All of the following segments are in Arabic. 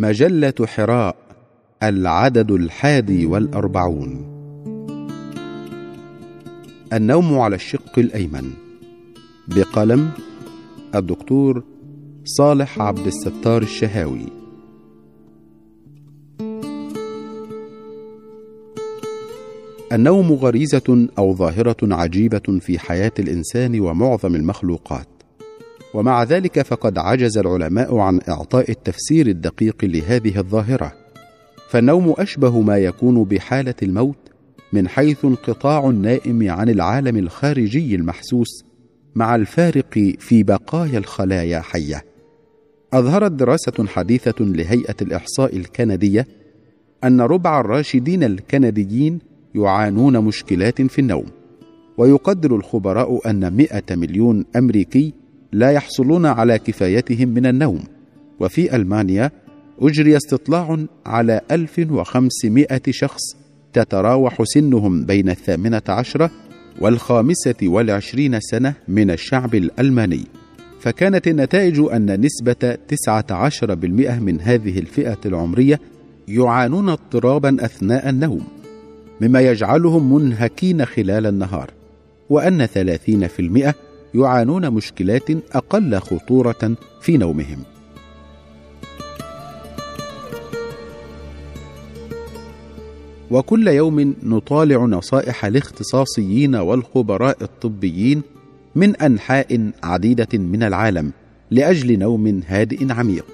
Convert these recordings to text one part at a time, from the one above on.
مجلة حراء العدد الحادي والأربعون. النوم على الشق الأيمن. بقلم الدكتور صالح عبد الستار الشهاوي. النوم غريزة أو ظاهرة عجيبة في حياة الإنسان ومعظم المخلوقات. ومع ذلك فقد عجز العلماء عن إعطاء التفسير الدقيق لهذه الظاهرة. فالنوم أشبه ما يكون بحالة الموت من حيث انقطاع النائم عن العالم الخارجي المحسوس مع الفارق في بقايا الخلايا حية. أظهرت دراسة حديثة لهيئة الإحصاء الكندية أن ربع الراشدين الكنديين يعانون مشكلات في النوم ويقدر الخبراء أن مئة مليون أمريكي لا يحصلون على كفايتهم من النوم. وفي ألمانيا أجري استطلاع على 1500 شخص تتراوح سنهم بين الثامنة عشرة والخامسة والعشرين سنة من الشعب الألماني. فكانت النتائج أن نسبة 19% من هذه الفئة العمرية يعانون اضطرابا أثناء النوم مما يجعلهم منهكين خلال النهار وأن 30% يعانون مشكلات أقل خطورة في نومهم. وكل يوم نطالع نصائح الاختصاصيين والخبراء الطبيين من أنحاء عديدة من العالم لأجل نوم هادئ عميق.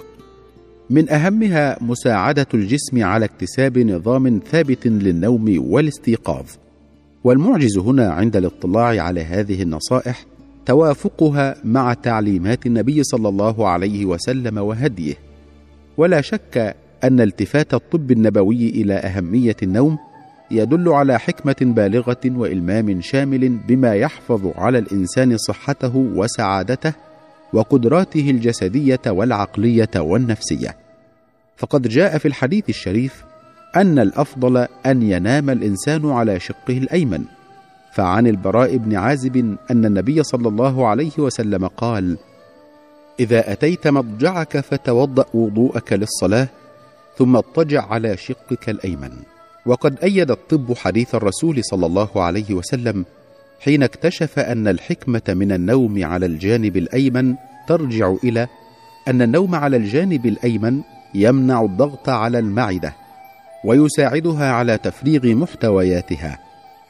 من أهمها مساعدة الجسم على اكتساب نظام ثابت للنوم والاستيقاظ. والمعجز هنا عند الاطلاع على هذه النصائح توافقها مع تعليمات النبي صلى الله عليه وسلم وهديه. ولا شك أن التفات الطب النبوي إلى أهمية النوم يدل على حكمة بالغة وإلمام شامل بما يحفظ على الإنسان صحته وسعادته وقدراته الجسدية والعقلية والنفسية. فقد جاء في الحديث الشريف أن الأفضل أن ينام الإنسان على شقه الأيمن. فعن البراء بن عازب أن النبي صلى الله عليه وسلم قال إذا أتيت مضجعك فتوضأ وضوءك للصلاة ثم اضطجع على شقك الأيمن. وقد أيد الطب حديث الرسول صلى الله عليه وسلم حين اكتشف أن الحكمة من النوم على الجانب الأيمن ترجع إلى أن النوم على الجانب الأيمن يمنع الضغط على المعدة ويساعدها على تفريغ محتوياتها.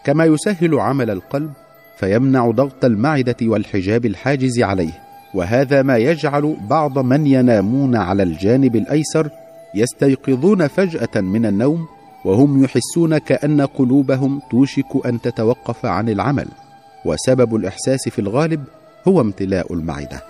كما يسهل عمل القلب فيمنع ضغط المعدة والحجاب الحاجز عليه. وهذا ما يجعل بعض من ينامون على الجانب الأيسر يستيقظون فجأة من النوم وهم يحسون كأن قلوبهم توشك أن تتوقف عن العمل. وسبب الإحساس في الغالب هو امتلاء المعدة.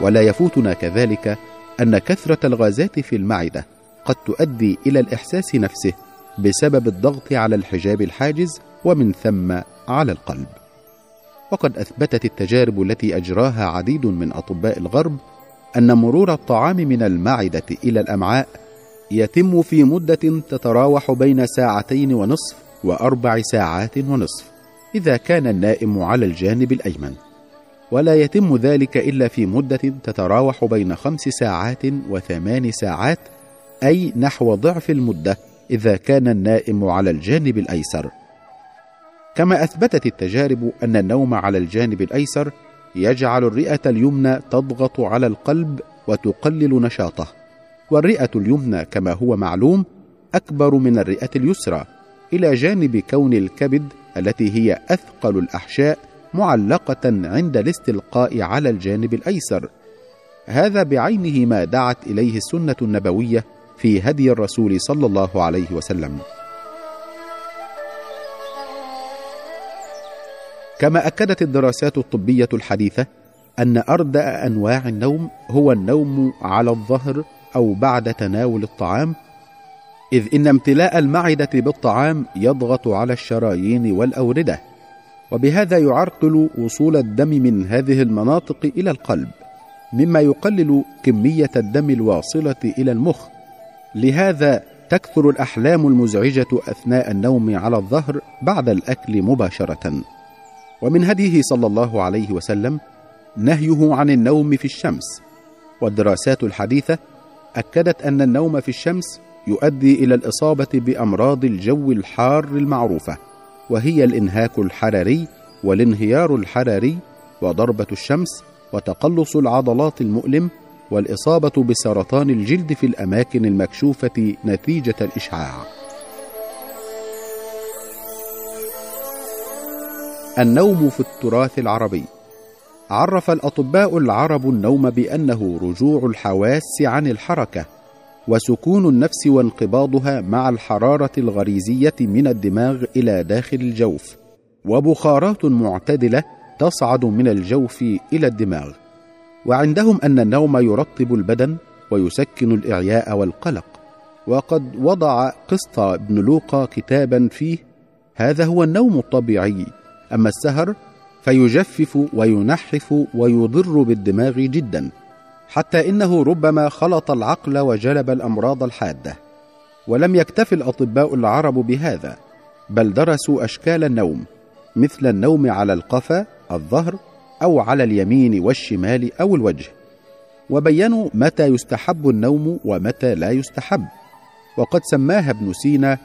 ولا يفوتنا كذلك أن كثرة الغازات في المعدة قد تؤدي إلى الإحساس نفسه بسبب الضغط على الحجاب الحاجز ومن ثم على القلب. وقد أثبتت التجارب التي أجراها عديد من أطباء الغرب أن مرور الطعام من المعدة إلى الأمعاء يتم في مدة تتراوح بين ساعتين ونصف وأربع ساعات ونصف إذا كان النائم على الجانب الأيمن. ولا يتم ذلك إلا في مدة تتراوح بين خمس ساعات وثمان ساعات أي نحو ضعف المدة. إذا كان النائم على الجانب الأيسر. كما أثبتت التجارب أن النوم على الجانب الأيسر يجعل الرئة اليمنى تضغط على القلب وتقلل نشاطه والرئة اليمنى كما هو معلوم أكبر من الرئة اليسرى إلى جانب كون الكبد التي هي أثقل الأحشاء معلقة عند الاستلقاء على الجانب الأيسر. هذا بعينه ما دعت إليه السنة النبوية في هدي الرسول صلى الله عليه وسلم. كما أكدت الدراسات الطبية الحديثة أن اردا أنواع النوم هو النوم على الظهر أو بعد تناول الطعام إذ إن امتلاء المعدة بالطعام يضغط على الشرايين والأوردة وبهذا يعرقل وصول الدم من هذه المناطق إلى القلب مما يقلل كمية الدم الواصلة إلى المخ. لهذا تكثر الأحلام المزعجة أثناء النوم على الظهر بعد الأكل مباشرة. ومن هديه صلى الله عليه وسلم نهيه عن النوم في الشمس. والدراسات الحديثة أكدت أن النوم في الشمس يؤدي إلى الإصابة بأمراض الجو الحار المعروفة وهي الإنهاك الحراري والانهيار الحراري وضربة الشمس وتقلص العضلات المؤلم والإصابة بسرطان الجلد في الأماكن المكشوفة نتيجة الإشعاع. النوم في التراث العربي. عرف الأطباء العرب النوم بأنه رجوع الحواس عن الحركة وسكون النفس وانقباضها مع الحرارة الغريزية من الدماغ إلى داخل الجوف. وبخارات معتدلة تصعد من الجوف إلى الدماغ. وعندهم أن النوم يرطب البدن ويسكن الإعياء والقلق. وقد وضع قسط بن لوقا كتابا فيه هذا هو النوم الطبيعي. أما السهر فيجفف وينحف ويضر بالدماغ جدا حتى إنه ربما خلط العقل وجلب الأمراض الحادة. ولم يكتف الأطباء العرب بهذا بل درسوا أشكال النوم مثل النوم على القفا الظهر أو على اليمين والشمال أو الوجه وبينوا متى يستحب النوم ومتى لا يستحب. وقد سماها ابن سينا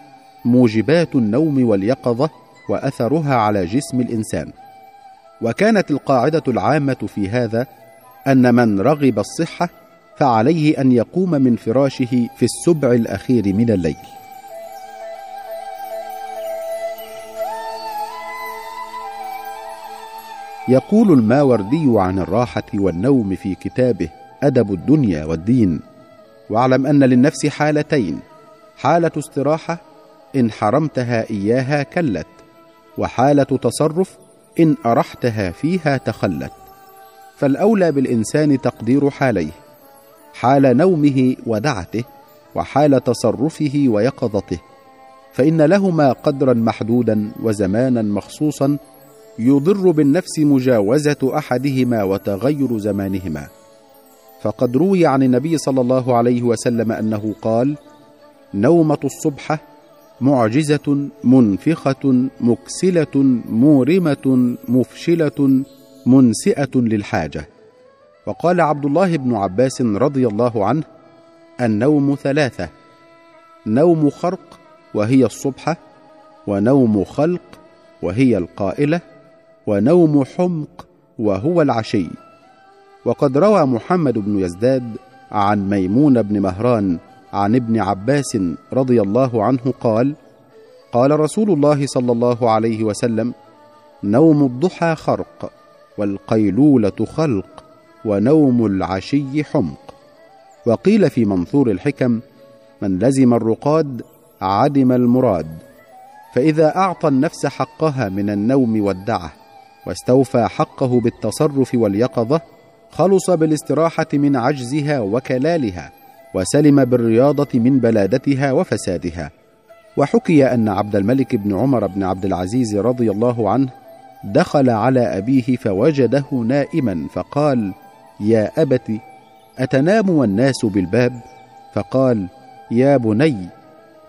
موجبات النوم واليقظة وأثرها على جسم الإنسان. وكانت القاعدة العامة في هذا أن من رغب الصحة فعليه أن يقوم من فراشه في السبع الأخير من الليل. يقول الماوردي عن الراحة والنوم في كتابه أدب الدنيا والدين واعلم أن للنفس حالتين حالة استراحة إن حرمتها إياها كلت وحالة تصرف إن أرحتها فيها تخلت. فالأولى بالإنسان تقدير حاليه حال نومه ودعته وحال تصرفه ويقظته. فإن لهما قدرا محدودا وزمانا مخصوصا يضر بالنفس مجاوزة أحدهما وتغير زمانهما. فقد روي عن النبي صلى الله عليه وسلم أنه قال نومة الصبحه معجزة منفخة مكسلة مورمة مفشلة منسئة للحاجة. وقال عبد الله بن عباس رضي الله عنه النوم ثلاثة نوم خرق وهي الصبحه ونوم خلق وهي القائلة ونوم حمق وهو العشي. وقد روى محمد بن يزداد عن ميمون بن مهران عن ابن عباس رضي الله عنه قال قال رسول الله صلى الله عليه وسلم نوم الضحى خرق والقيلولة خلق ونوم العشي حمق. وقيل في منثور الحكم من لزم الرقاد عدم المراد فإذا أعطى النفس حقها من النوم والدعة. واستوفى حقه بالتصرف واليقظة خلص بالاستراحة من عجزها وكلالها وسلم بالرياضة من بلادتها وفسادها. وحكي أن عبد الملك بن عمر بن عبد العزيز رضي الله عنه دخل على أبيه فوجده نائما فقال يا أبت أتنام والناس بالباب؟ فقال يا بني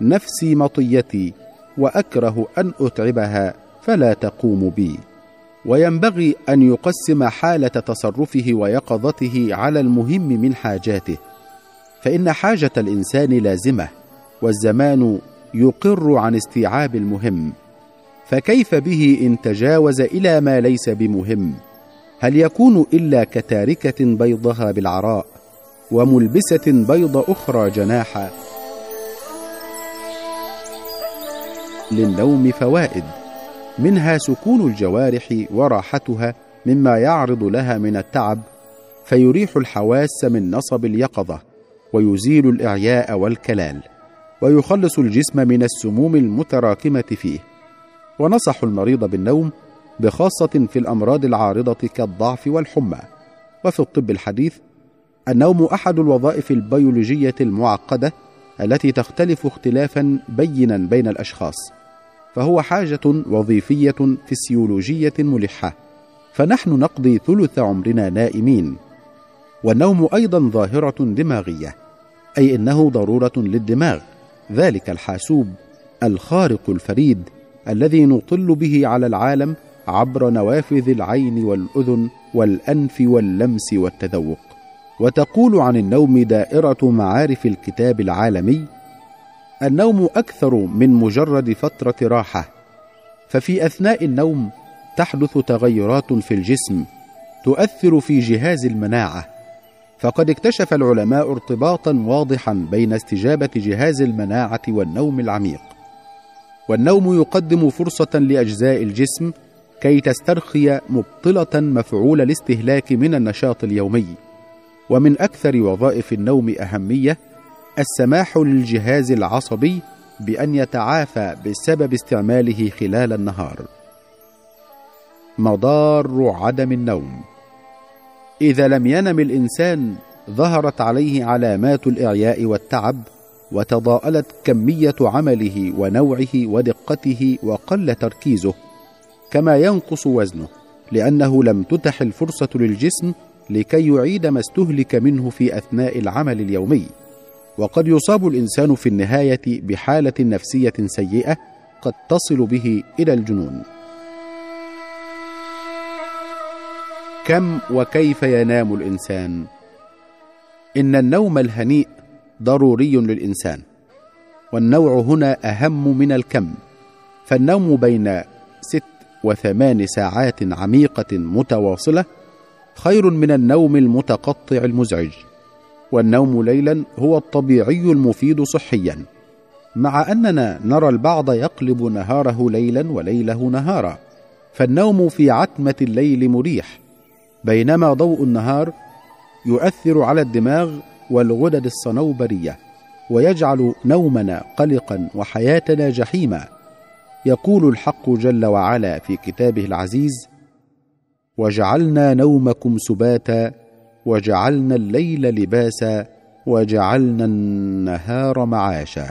نفسي مطيتي وأكره أن أتعبها فلا تقوم بي. وينبغي أن يقسم حالة تصرفه ويقظته على المهم من حاجاته فإن حاجة الإنسان لازمة والزمان يقر عن استيعاب المهم فكيف به إن تجاوز إلى ما ليس بمهم؟ هل يكون إلا كتاركة بيضها بالعراء وملبسة بيض أخرى جناحا؟ للنوم فوائد. منها سكون الجوارح وراحتها مما يعرض لها من التعب فيريح الحواس من نصب اليقظة ويزيل الإعياء والكلال ويخلص الجسم من السموم المتراكمة فيه. ونصح المريض بالنوم بخاصة في الأمراض العارضة كالضعف والحمى. وفي الطب الحديث النوم أحد الوظائف البيولوجية المعقدة التي تختلف اختلافا بينا بين الأشخاص. فهو حاجة وظيفية فسيولوجية ملحة. فنحن نقضي ثلث عمرنا نائمين. والنوم أيضا ظاهرة دماغية. أي إنه ضرورة للدماغ. ذلك الحاسوب الخارق الفريد الذي نطل به على العالم عبر نوافذ العين والأذن والأنف واللمس والتذوق. وتقول عن النوم دائرة معارف الكتاب العالمي النوم أكثر من مجرد فترة راحة. ففي أثناء النوم تحدث تغيرات في الجسم تؤثر في جهاز المناعة. فقد اكتشف العلماء ارتباطا واضحا بين استجابة جهاز المناعة والنوم العميق. والنوم يقدم فرصة لأجزاء الجسم كي تسترخي مبطلة مفعول الاستهلاك من النشاط اليومي. ومن أكثر وظائف النوم أهمية السماح للجهاز العصبي بأن يتعافى بسبب استعماله خلال النهار. مضار عدم النوم. إذا لم ينم الإنسان ظهرت عليه علامات الإعياء والتعب وتضاءلت كمية عمله ونوعه ودقته وقل تركيزه كما ينقص وزنه لأنه لم تتح الفرصة للجسم لكي يعيد ما استهلك منه في أثناء العمل اليومي. وقد يصاب الإنسان في النهاية بحالة نفسية سيئة قد تصل به إلى الجنون. كم وكيف ينام الإنسان؟ إن النوم الهنيء ضروري للإنسان والنوع هنا أهم من الكم فالنوم بين ست وثمان ساعات عميقة متواصلة خير من النوم المتقطع المزعج. والنوم ليلا هو الطبيعي المفيد صحيا. مع أننا نرى البعض يقلب نهاره ليلا وليله نهارا. فالنوم في عتمة الليل مريح. بينما ضوء النهار يؤثر على الدماغ والغدد الصنوبرية ويجعل نومنا قلقا وحياتنا جحيما. يقول الحق جل وعلا في كتابه العزيز وجعلنا نومكم سباتا وجعلنا الليل لباسا وجعلنا النهار معاشا.